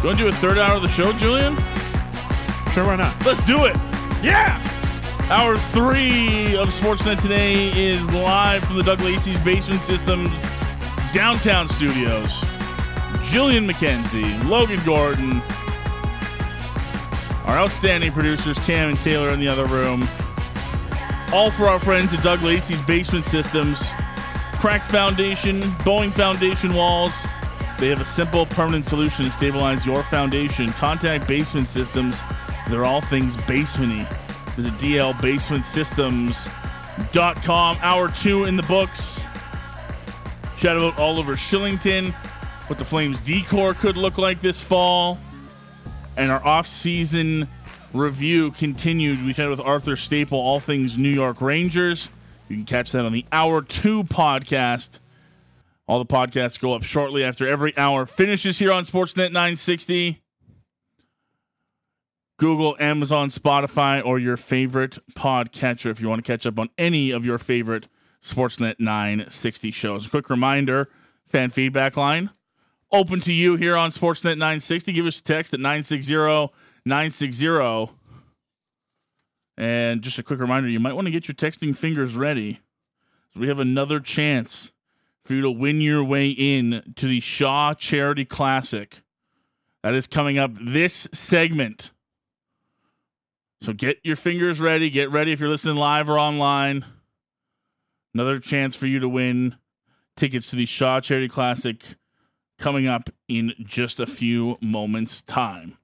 You want to do a third hour of the show, Julian? Sure, why not? Let's do it. Yeah. Hour three of Sportsnet today is live from the Doug Lacey's Basement Systems downtown studios. Julian McKenzie, Logan Gordon, our outstanding producers Cam and Taylor in the other room. All for our friends at Doug Lacey's Basement Systems. Cracked foundation, bowing foundation walls. They have a simple, permanent solution to stabilize your foundation. Contact Basement Systems. They're all things basementy. Visit dlbasementsystems.com. Hour two in the books. Chat about Oliver Kylington, what the Flames D corps could look like this fall, and our off-season review continued. We chatted with Arthur Staple, all things New York Rangers. You can catch that on the Hour Two podcast. All the podcasts go up shortly after every hour finishes here on Sportsnet 960. Google, Amazon, Spotify, or your favorite podcatcher if you want to catch up on any of your favorite Sportsnet 960 shows. A quick reminder fan feedback line open to you here on Sportsnet 960. Give us a text at 960 960. And just a quick reminder you might want to get your texting fingers ready. We have another chance for you to win your way in to the Shaw Charity Classic. That is coming up this segment. So get your fingers ready. Get ready if you're listening live or online. Another chance for you to win tickets to the Shaw Charity Classic coming up in just a few moments' time.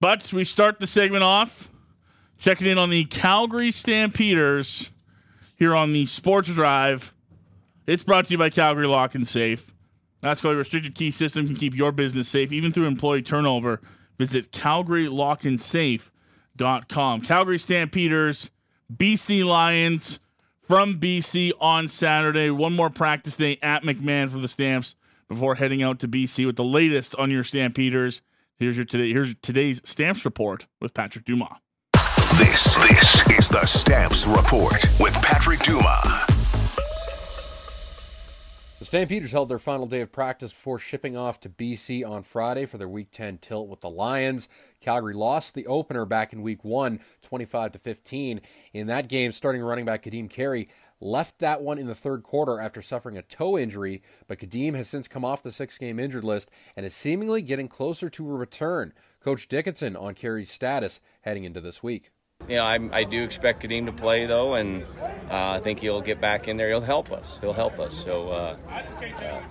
But we start the segment off checking in on the Calgary Stampeders here on the Sports Drive. It's brought to you by Calgary Lock and Safe. That's why restricted key system can keep your business safe even through employee turnover. Visit CalgaryLockandSafe.com. Calgary Stampeders, BC Lions from BC on Saturday. One more practice day at McMahon for the Stamps before heading out to BC with the latest on your Stampeders. Here's your today. Here's today's Stamps report with Patrick Dumas. This this is the Stamps Report with Patrick Dumas. The Stampeders held their final day of practice before shipping off to BC on Friday for their Week 10 tilt with the Lions. Calgary lost the opener back in Week 1, 25 to 15. In that game, starting running back Kadeem Carey left that one in the third quarter after suffering a toe injury, but Kadeem has since come off the six-game injured list and is seemingly getting closer to a return. Coach Dickenson on Carey's status heading into this week. You know, I'm, i do expect Kadeem to play though, and uh, I think he'll get back in there. He'll help us. He'll help us. So uh, uh,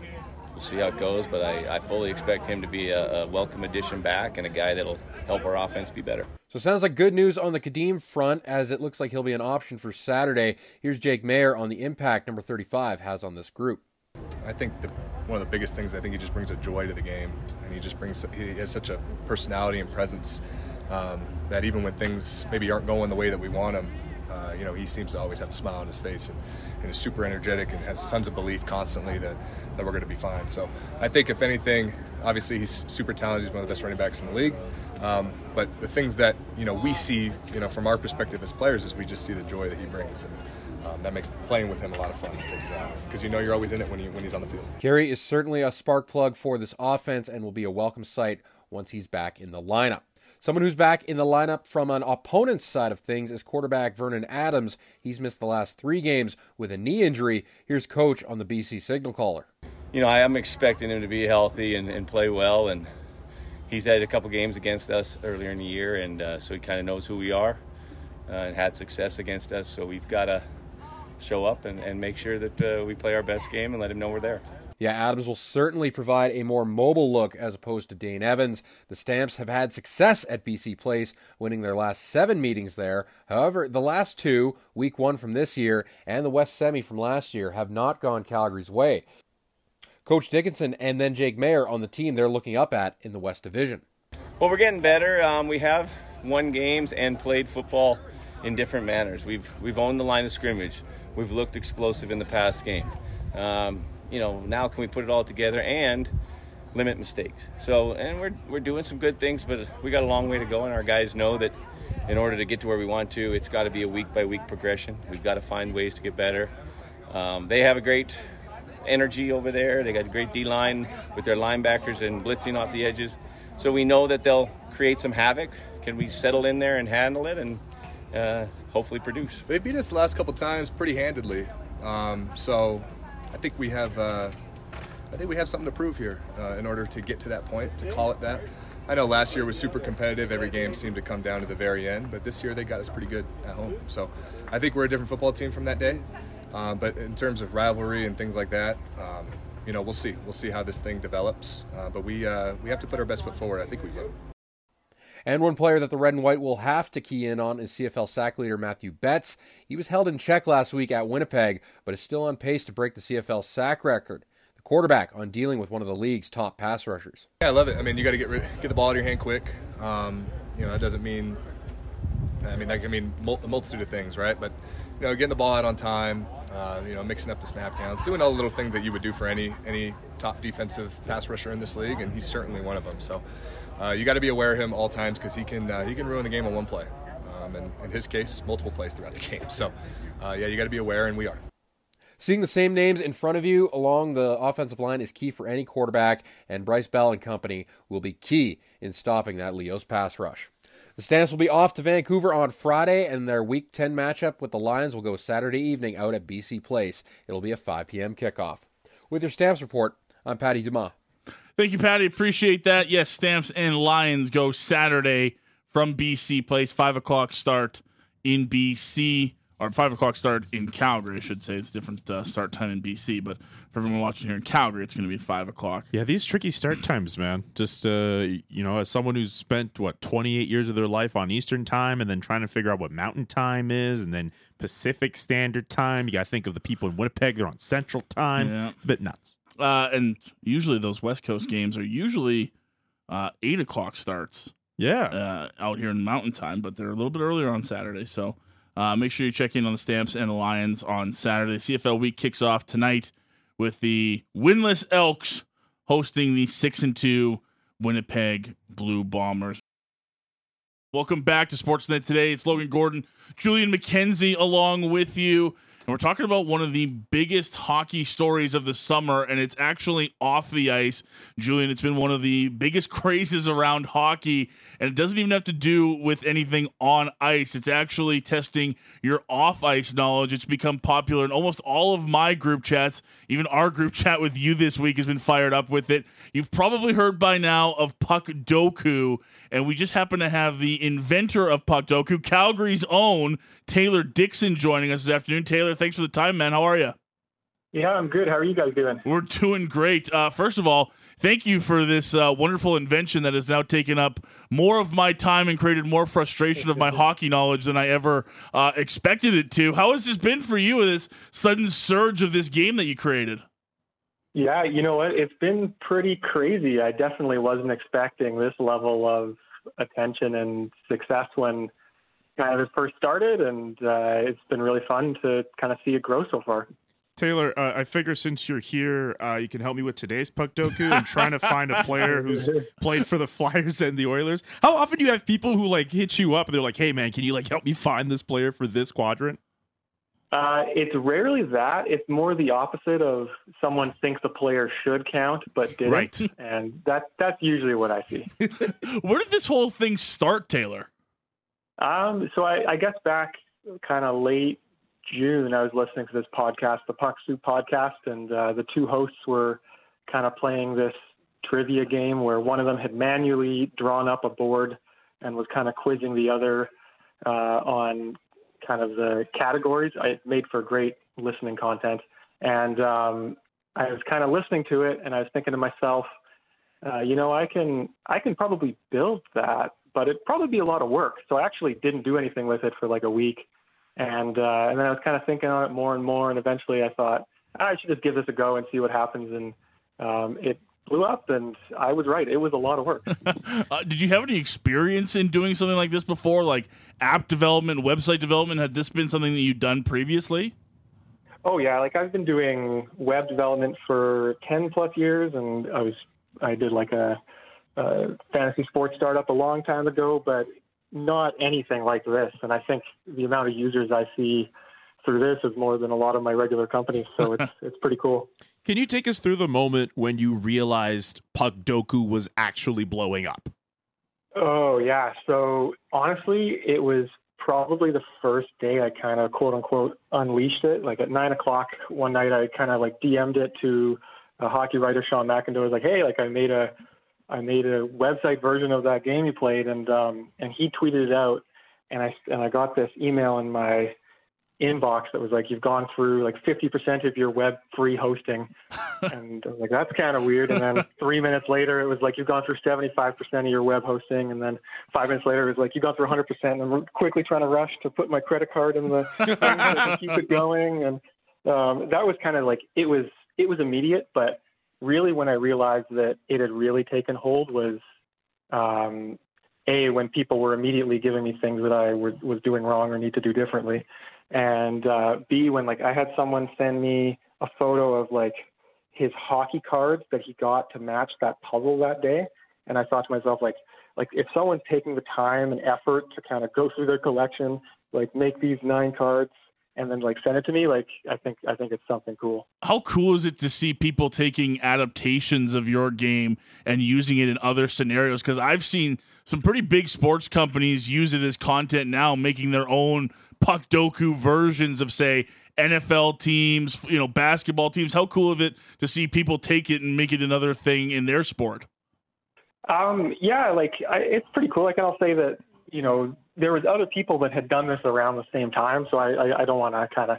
we'll see how it goes. But I, I fully expect him to be a, a, welcome addition back and a guy that'll help our offense be better. So sounds like good news on the Kadeem front, as it looks like he'll be an option for Saturday. Here's Jake Maier on the impact number 35 has on this group. I think the, one of the biggest things I think he just brings a joy to the game, and he just brings he has such a personality and presence um, that even when things maybe aren't going the way that we want them, uh, you know, he seems to always have a smile on his face and, and is super energetic and has tons of belief constantly that, that we're going to be fine. So I think, if anything, obviously he's super talented. He's one of the best running backs in the league. Um, but the things that you know we see, you know, from our perspective as players, is we just see the joy that he brings, and um, that makes playing with him a lot of fun because uh, you know you're always in it when he when he's on the field. Carey is certainly a spark plug for this offense and will be a welcome sight once he's back in the lineup. Someone who's back in the lineup from an opponent's side of things is quarterback Vernon Adams. He's missed the last three games with a knee injury. Here's coach on the BC signal caller. You know, I am expecting him to be healthy and, and play well, and he's had a couple games against us earlier in the year, and uh, so he kind of knows who we are uh, and had success against us. So we've got to show up and, and make sure that uh, we play our best game and let him know we're there. Yeah, Adams will certainly provide a more mobile look as opposed to Dane Evans. The Stamps have had success at BC Place, winning their last seven meetings there. However, the last two, week one from this year and the West Semi from last year, have not gone Calgary's way. Coach Dickenson and then Jake Maier on the team they're looking up at in the West Division. Well, we're getting better. Um, we have won games and played football in different manners. We've we've owned the line of scrimmage. We've looked explosive in the past game. Um, you know, now can we put it all together and limit mistakes? So, and we're, we're doing some good things, but we got a long way to go, and our guys know that in order to get to where we want to, it's got to be a week by week progression. We've got to find ways to get better. Um, they have a great energy over there. They got a great D line with their linebackers and blitzing off the edges. So we know that they'll create some havoc. Can we settle in there and handle it and uh, hopefully produce? They beat us the last couple times pretty handedly. Um, so I think we have uh, I think we have something to prove here uh, in order to get to that point to call it that. I know last year was super competitive. Every game seemed to come down to the very end, but this year they got us pretty good at home. So I think we're a different football team from that day. Um, but in terms of rivalry and things like that, um, you know, we'll see. We'll see how this thing develops. Uh, but we uh, we have to put our best foot forward. I think we will. And one player that the red and white will have to key in on is CFL sack leader Matthew Betts. He was held in check last week at Winnipeg, but is still on pace to break the CFL sack record The quarterback on dealing with one of the league's top pass rushers. Yeah, I love it. I mean, you got to get get the ball out of your hand quick. Um, you know, that doesn't mean. I mean, that can mean a multitude of things, right? But you know, getting the ball out on time, uh, you know, mixing up the snap counts, doing all the little things that you would do for any any top defensive pass rusher in this league, and he's certainly one of them. So uh, you got to be aware of him all times because he can uh, he can ruin the game on one play, um, and in his case, multiple plays throughout the game. So uh, yeah, you got to be aware, and we are. Seeing the same names in front of you along the offensive line is key for any quarterback, and Bryce Bell and company will be key in stopping that Leos pass rush. The Stamps will be off to Vancouver on Friday, and their Week 10 matchup with the Lions will go Saturday evening out at BC Place. It'll be a 5 p.m. kickoff. With your Stamps report, I'm Patty Dumas. Thank you, Patty. Appreciate that. Yes, Stamps and Lions go Saturday from BC Place, 5 o'clock start in BC or five o'clock start in Calgary, I should say. It's different uh, start time in BC, but for everyone watching here in Calgary, it's going to be five o'clock. Yeah, these tricky start times, man. Just uh, you know, as someone who's spent what twenty eight years of their life on Eastern time, and then trying to figure out what Mountain Time is, and then Pacific Standard Time. You got to think of the people in Winnipeg; they're on Central Time. Yeah. It's a bit nuts. Uh, and usually those West Coast games are usually uh, eight o'clock starts. Yeah, uh, out here in Mountain Time, but they're a little bit earlier on Saturday, so. Uh, make sure you check in on the Stamps and the Lions on Saturday. CFL week kicks off tonight with the winless Elks hosting the six and two Winnipeg Blue Bombers. Welcome back to Sportsnet today. It's Logan Gordon, Julian McKenzie along with you. We're talking about one of the biggest hockey stories of the summer, and it's actually off the ice. Julian, it's been one of the biggest crazes around hockey, and it doesn't even have to do with anything on ice. It's actually testing your off ice knowledge. It's become popular in almost all of my group chats. Even our group chat with you this week has been fired up with it. You've probably heard by now of Puck Doku, and we just happen to have the inventor of Puck Doku, Calgary's own Taylor Dixon, joining us this afternoon. Taylor, thanks for the time, man. How are you? Yeah, I'm good. How are you guys doing? We're doing great. Uh, first of all, thank you for this uh, wonderful invention that has now taken up more of my time and created more frustration of my hockey knowledge than I ever uh, expected it to. How has this been for you with this sudden surge of this game that you created? Yeah, you know what? It's been pretty crazy. I definitely wasn't expecting this level of attention and success when kind of first started, and uh, it's been really fun to kind of see it grow so far. Taylor, uh, I figure since you're here, uh, you can help me with today's puck doku and trying to find a player who's played for the Flyers and the Oilers. How often do you have people who like hit you up and they're like, "Hey, man, can you like help me find this player for this quadrant?" Uh, it's rarely that. It's more the opposite of someone thinks a player should count but didn't, right. and that that's usually what I see. Where did this whole thing start, Taylor? Um, so I, I guess back kind of late June, I was listening to this podcast, the Puck Soup podcast, and uh, the two hosts were kind of playing this trivia game where one of them had manually drawn up a board and was kind of quizzing the other uh, on kind of the categories. I made for great listening content, and um, I was kind of listening to it, and I was thinking to myself, uh, you know, I can I can probably build that, but it'd probably be a lot of work. So I actually didn't do anything with it for like a week, and uh, and then I was kind of thinking on it more and more, and eventually I thought ah, I should just give this a go and see what happens, and um, it blew up, and I was right. It was a lot of work. uh, did you have any experience in doing something like this before, like app development, website development? Had this been something that you'd done previously? Oh yeah, like I've been doing web development for ten plus years, and I was I did like a, a fantasy sports startup a long time ago, but not anything like this. And I think the amount of users I see through this is more than a lot of my regular companies. So it's it's pretty cool. Can you take us through the moment when you realized Puck Doku was actually blowing up? Oh yeah. So honestly, it was probably the first day I kind of quote unquote unleashed it. Like at nine o'clock one night, I kind of like DM'd it to a hockey writer, Sean McIndoe. Was like, hey, like I made a I made a website version of that game you played, and um, and he tweeted it out, and I and I got this email in my inbox that was like, you've gone through like 50% of your web free hosting. and I was like, that's kind of weird. And then three minutes later, it was like, you've gone through 75% of your web hosting. And then five minutes later, it was like, you've gone through 100%. And I'm quickly trying to rush to put my credit card in the to keep it going. And um, that was kind of like, it was, it was immediate. But really, when I realized that it had really taken hold was, um, a when people were immediately giving me things that I was, was doing wrong or need to do differently, and uh, B when like I had someone send me a photo of like his hockey cards that he got to match that puzzle that day, and I thought to myself like like if someone's taking the time and effort to kind of go through their collection, like make these nine cards and then like send it to me like i think i think it's something cool. How cool is it to see people taking adaptations of your game and using it in other scenarios? Because i've seen some pretty big sports companies use it as content now making their own puck doku versions of say NFL teams, you know, basketball teams. How cool of it to see people take it and make it another thing in their sport? Um, yeah, like I, it's pretty cool. Like I'll say that you know there was other people that had done this around the same time, so I, I, I don't want to kind of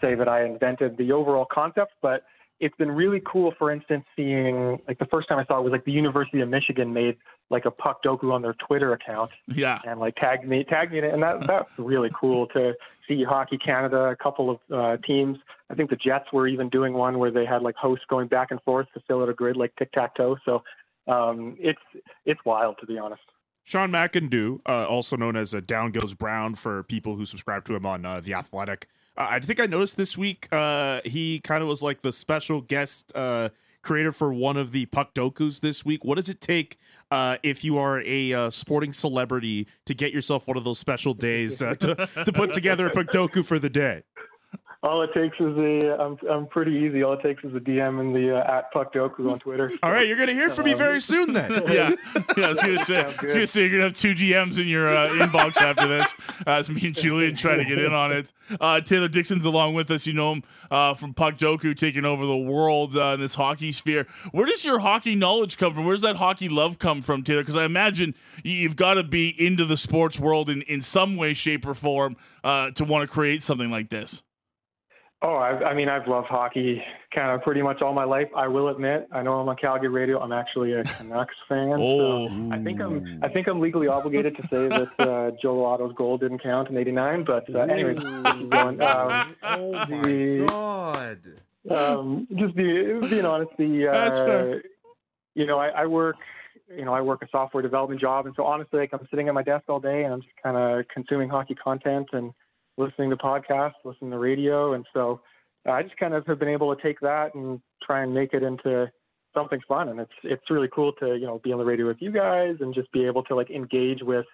say that I invented the overall concept, but it's been really cool, for instance, seeing like the first time I saw it was like the University of Michigan made like a puck doku on their Twitter account. Yeah. And like tagged me tagged me in it. And that that's really cool to see Hockey Canada, a couple of uh, teams. I think the Jets were even doing one where they had like hosts going back and forth to fill out a grid like tic tac toe. So um, it's it's wild to be honest. Sean McIndoe, uh, also known as a Down Goes Brown for people who subscribe to him on uh, The Athletic. Uh, I think I noticed this week uh, he kind of was like the special guest uh, creator for one of the puck dokus this week. What does it take uh, if you are a sporting celebrity to get yourself one of those special days to, to put together a puck doku for the day? All it takes is a. I'm I'm pretty easy. All it takes is a DM in the uh, at Puck Doku on Twitter. So, All right, you're gonna hear from me very soon then. yeah, yeah. I was gonna say, I was gonna say you're gonna have two DMs in your uh, inbox after this. Uh, it's me and Julian trying to get in on it. Uh, Taylor Dixon's along with us. You know him uh, from Puck Doku, taking over the world uh, in this hockey sphere. Where does your hockey knowledge come from? Where does that hockey love come from, Taylor? Because I imagine you've got to be into the sports world in in some way, shape, or form uh, to want to create something like this. Oh, I, I mean, I've loved hockey kind of pretty much all my life. I will admit, I know I'm on Calgary radio. I'm actually a Canucks fan. Oh, so I think I'm. I think I'm legally obligated to say that uh, Joel Otto's goal didn't count in '89. But uh, anyways, going, um, oh my the, god! Um, just be, being honest, the uh, that's fair. You know, I, I work. You know, I work a software development job, and so honestly, like I'm sitting at my desk all day, and I'm just kind of consuming hockey content and listening to podcasts, listening to radio, and so uh, I just kind of have been able to take that and try and make it into something fun. And it's it's really cool to you know be on the radio with you guys and just be able to like engage with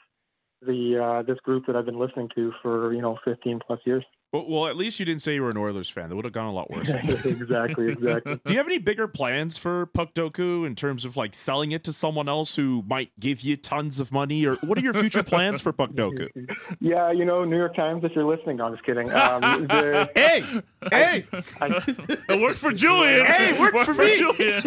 the uh, this group that I've been listening to for you know 15 plus years. Well, well, at least you didn't say you were an Oilers fan. That would have gone a lot worse. exactly, exactly. Do you have any bigger plans for Puck Doku in terms of like selling it to someone else who might give you tons of money, or what are your future plans for Puck Doku? Yeah, you know, New York Times, if you're listening, no, I'm just kidding. Um, the, hey, hey, I, it worked for Julian. Hey, it worked, worked for, for, me. Julian.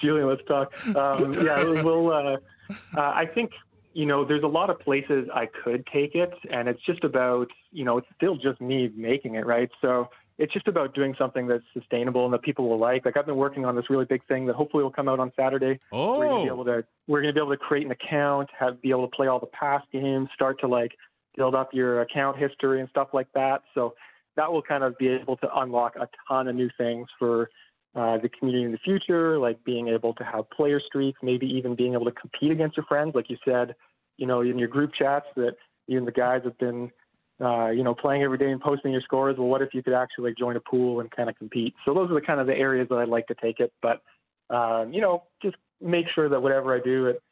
Julian, let's talk. Um, yeah, we'll. Uh, uh, I think you know, there's a lot of places I could take it, and it's just about, you know, it's still just me making it, right? So it's just about doing something that's sustainable and that people will like. Like I've been working on this really big thing that hopefully will come out on Saturday. Oh, we're gonna be able to we're gonna be able to create an account, have be able to play all the past games, start to like build up your account history and stuff like that. So that will kind of be able to unlock a ton of new things for uh, the community in the future, like being able to have player streaks, maybe even being able to compete against your friends, like you said, you know, in your group chats that you and the guys have been, uh, you know, playing every day and posting your scores. Well, what if you could actually join a pool and kind of compete? So those are the kind of the areas that I'd like to take it. But, um, you know, just make sure that whatever I do, it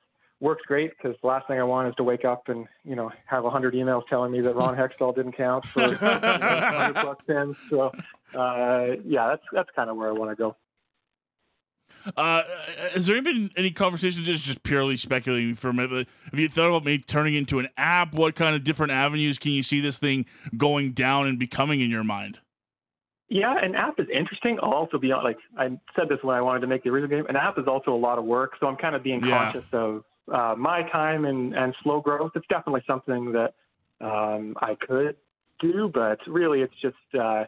works great because the last thing I want is to wake up and you know have a hundred emails telling me that Ron Hextall didn't count for you know, hundred plus pins. So uh, yeah, that's that's kind of where I want to go. Uh, has there been any conversation? This is just purely speculating for a minute. Have you thought about maybe turning into an app? What kind of different avenues can you see this thing going down and becoming in your mind? Yeah, an app is interesting. I'll also be like I said this when I wanted to make the original game. An app is also a lot of work, so I'm kind of being Yeah. conscious of uh, my time and and slow growth. It's definitely something that um, I could do, but really, it's just uh,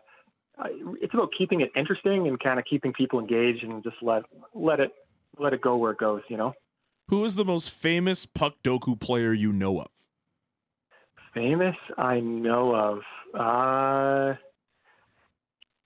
it's about keeping it interesting and kind of keeping people engaged and just let let it let it go where it goes. You know, Who is the most famous Puck Doku player you know of? famous I know of. Uh,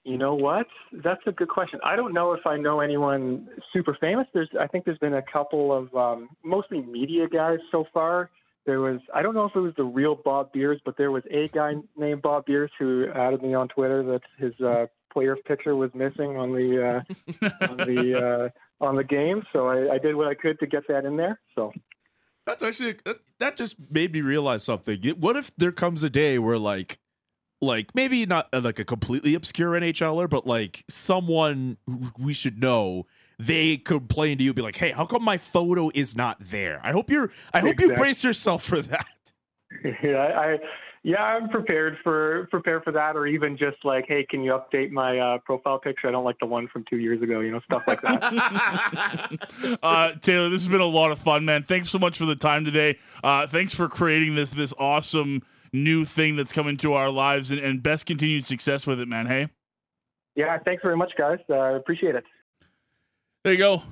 you know what? That's a good question. I don't know if I know anyone super famous. There's, I think there's been a couple of um, mostly media guys so far. There was, I don't know if it was the real Bob Beers, but there was a guy named Bob Beers who added me on Twitter that his uh, player's picture was missing on the uh, on the uh, on the game. So I, I did what I could to get that in there. So That's actually that, just made me realize something. What if there comes a day where like like maybe not uh, like a completely obscure NHLer, but like someone who we should know, they complain to you, be like, "Hey, how come my photo is not there?" I hope you're. I hope you brace yourself for that. yeah, I yeah, I'm prepared for prepared for that, or even just like, hey, can you update my uh, profile picture? I don't like the one from two years ago. You know, stuff like that. uh, Taylor, this has been a lot of fun, man. Thanks so much for the time today. Uh, thanks for creating this this awesome new thing that's come into our lives, and, and best continued success with it, man. Hey, yeah, thanks very much, guys. Uh, appreciate it. There you go.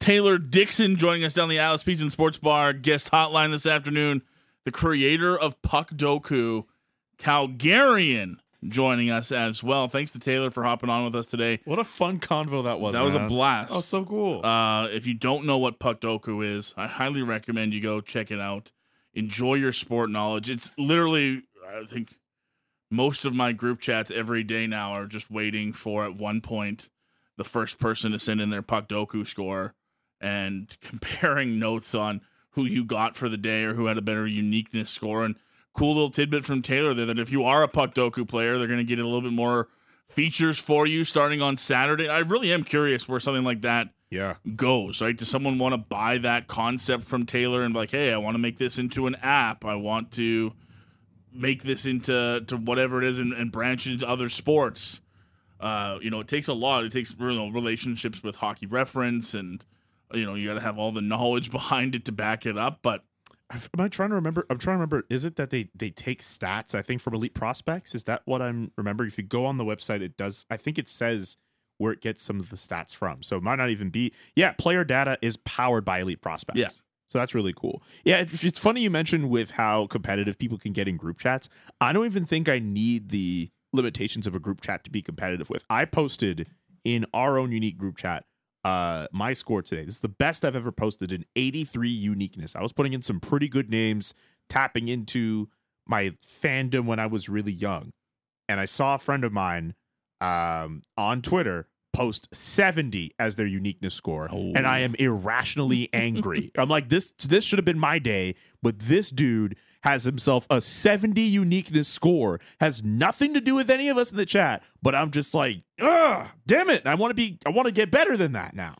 Taylor Dixon joining us down the Alice Pizza and Sports Bar guest hotline this afternoon. The creator of Puck Doku, Calgarian, joining us as well. Thanks to Taylor for hopping on with us today. What a fun convo that was. That was a man. blast. Oh, so cool. Uh, if you don't know what Puck Doku is, I highly recommend you go check it out. Enjoy your sport knowledge. It's literally, I think, most of my group chats every day now are just waiting for at one point the first person to send in their Puck Doku score and comparing notes on who you got for the day or who had a better uniqueness score. And cool little tidbit from Taylor there that if you are a Puck Doku player, they're going to get a little bit more features for you starting on Saturday. I really am curious where something like that yeah. goes, right? Does someone want to buy that concept from Taylor and be like, hey, I want to make this into an app. I want to make this into to whatever it is and, and branch into other sports. Uh, you know, it takes a lot. It takes you know, relationships with hockey reference and you know, you got to have all the knowledge behind it to back it up. But Am I trying to remember? I'm trying to remember. Is it that they they take stats? I think from elite prospects. Is that what I'm remembering? If you go on the website, it does. I think it says where it gets some of the stats from. So it might not even be. Yeah, player data is powered by elite prospects. Yeah. So that's really cool. Yeah, it's, it's funny you mentioned with how competitive people can get in group chats. I don't even think I need the limitations of a group chat to be competitive with. I posted in our own unique group chat uh my score today. This is the best I've ever posted in 83 uniqueness. I was putting in some pretty good names, tapping into my fandom when I was really young. And I saw a friend of mine um on Twitter post 70 as their uniqueness score and I am irrationally angry. I'm like this this should have been my day, but this dude has himself a 70 uniqueness score. Has nothing to do with any of us in the chat, but I'm just like, "Ugh, damn it. I want to be I want to get better than that now."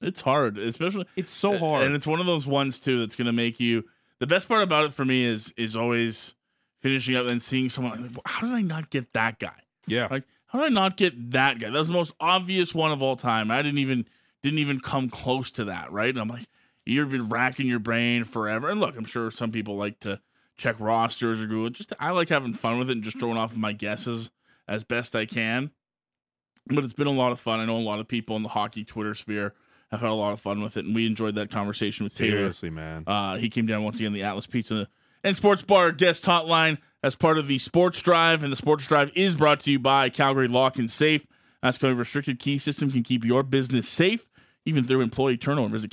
it's hard, especially It's so hard. And it's one of those ones too that's going to make you. The best part about it for me is is always finishing up and seeing someone. Like, How did I not get that guy? yeah. Like, how did I not get that guy? That was the most obvious one of all time. I didn't even didn't even come close to that, right? And I'm like, you've been racking your brain forever. And look, I'm sure some people like to check rosters or Google. Just I like having fun with it and just throwing off my guesses as best I can. But it's been a lot of fun. I know a lot of people in the hockey Twitter sphere have had a lot of fun with it, and we enjoyed that conversation with Taylor. Seriously, man. Uh, he came down once again the Atlas Pizza and Sports Bar guest hotline as part of the Sports Drive, and the Sports Drive is brought to you by Calgary Lock and Safe. That's a restricted key system can keep your business safe, even through employee turnover. Visit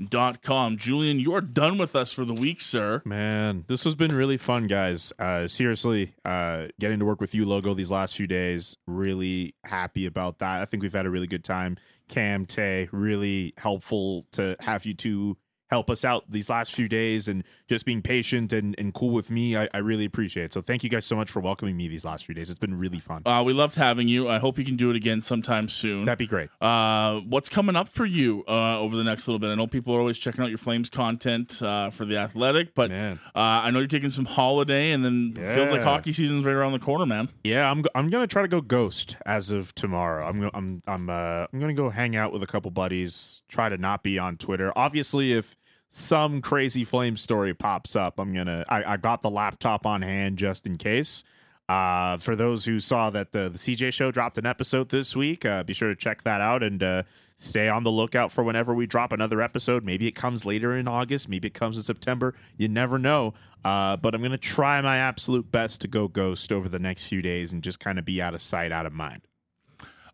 CalgaryLockandSafe.com. Julian, you are done with us for the week, sir. Man, this has been really fun, guys. Uh, seriously, uh, getting to work with you, Logo, these last few days, really happy about that. I think we've had a really good time. Cam, Tay, really helpful to have you two help us out these last few days and just being patient and, and cool with me. I, I really appreciate it. So thank you guys so much for welcoming me these last few days. It's been really fun. Uh, we loved having you. I hope you can do it again sometime soon. That'd be great. Uh, what's coming up for you uh, over the next little bit? I know people are always checking out your Flames content uh, for the Athletic, but uh, I know you're taking some holiday, and then it feels like hockey season's right around the corner, man. Yeah, I'm I'm gonna try to go ghost as of tomorrow. I'm I'm I'm uh I'm gonna go hang out with a couple buddies. Try to not be on Twitter. Obviously, if some crazy flame story pops up, I'm gonna I, I got the laptop on hand just in case. Uh, for those who saw that the the CJ show dropped an episode this week, uh, be sure to check that out and uh, stay on the lookout for whenever we drop another episode. Maybe it comes later in August, maybe it comes in September. You never know. Uh, but I'm gonna try my absolute best to go ghost over the next few days and just kind of be out of sight, out of mind.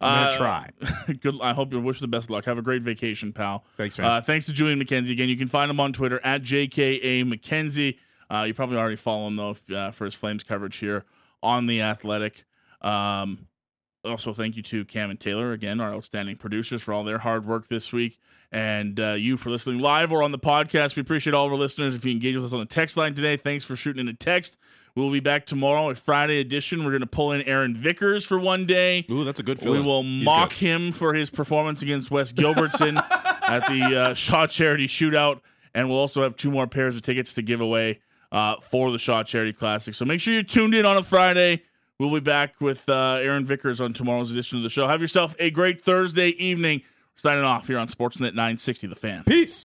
I'm gonna Uh, try. Good. I hope you wish the best luck. Have a great vacation, pal. Thanks, man. Uh, thanks to Julian McKenzie again. You can find him on Twitter at JKA McKenzie. Uh, you probably already follow him though uh, for his Flames coverage here on the Athletic. Um, also, thank you to Cam and Taylor again, our outstanding producers, for all their hard work this week, and uh, you for listening live or on the podcast. We appreciate all of our listeners. If you engage with us on the text line today, thanks for shooting in a text. We'll be back tomorrow at Friday edition. We're going to pull in Aaron Vickers for one day. Ooh, that's a good We will mock him for his performance against Wes Gilbertson at the uh, Shaw Charity Shootout, and we'll also have two more pairs of tickets to give away uh, for the Shaw Charity Classic. So make sure you're tuned in on a Friday. We'll be back with uh, Aaron Vickers on tomorrow's edition of the show. Have yourself a great Thursday evening. Signing off here on Sportsnet 960, The Fan. Peace.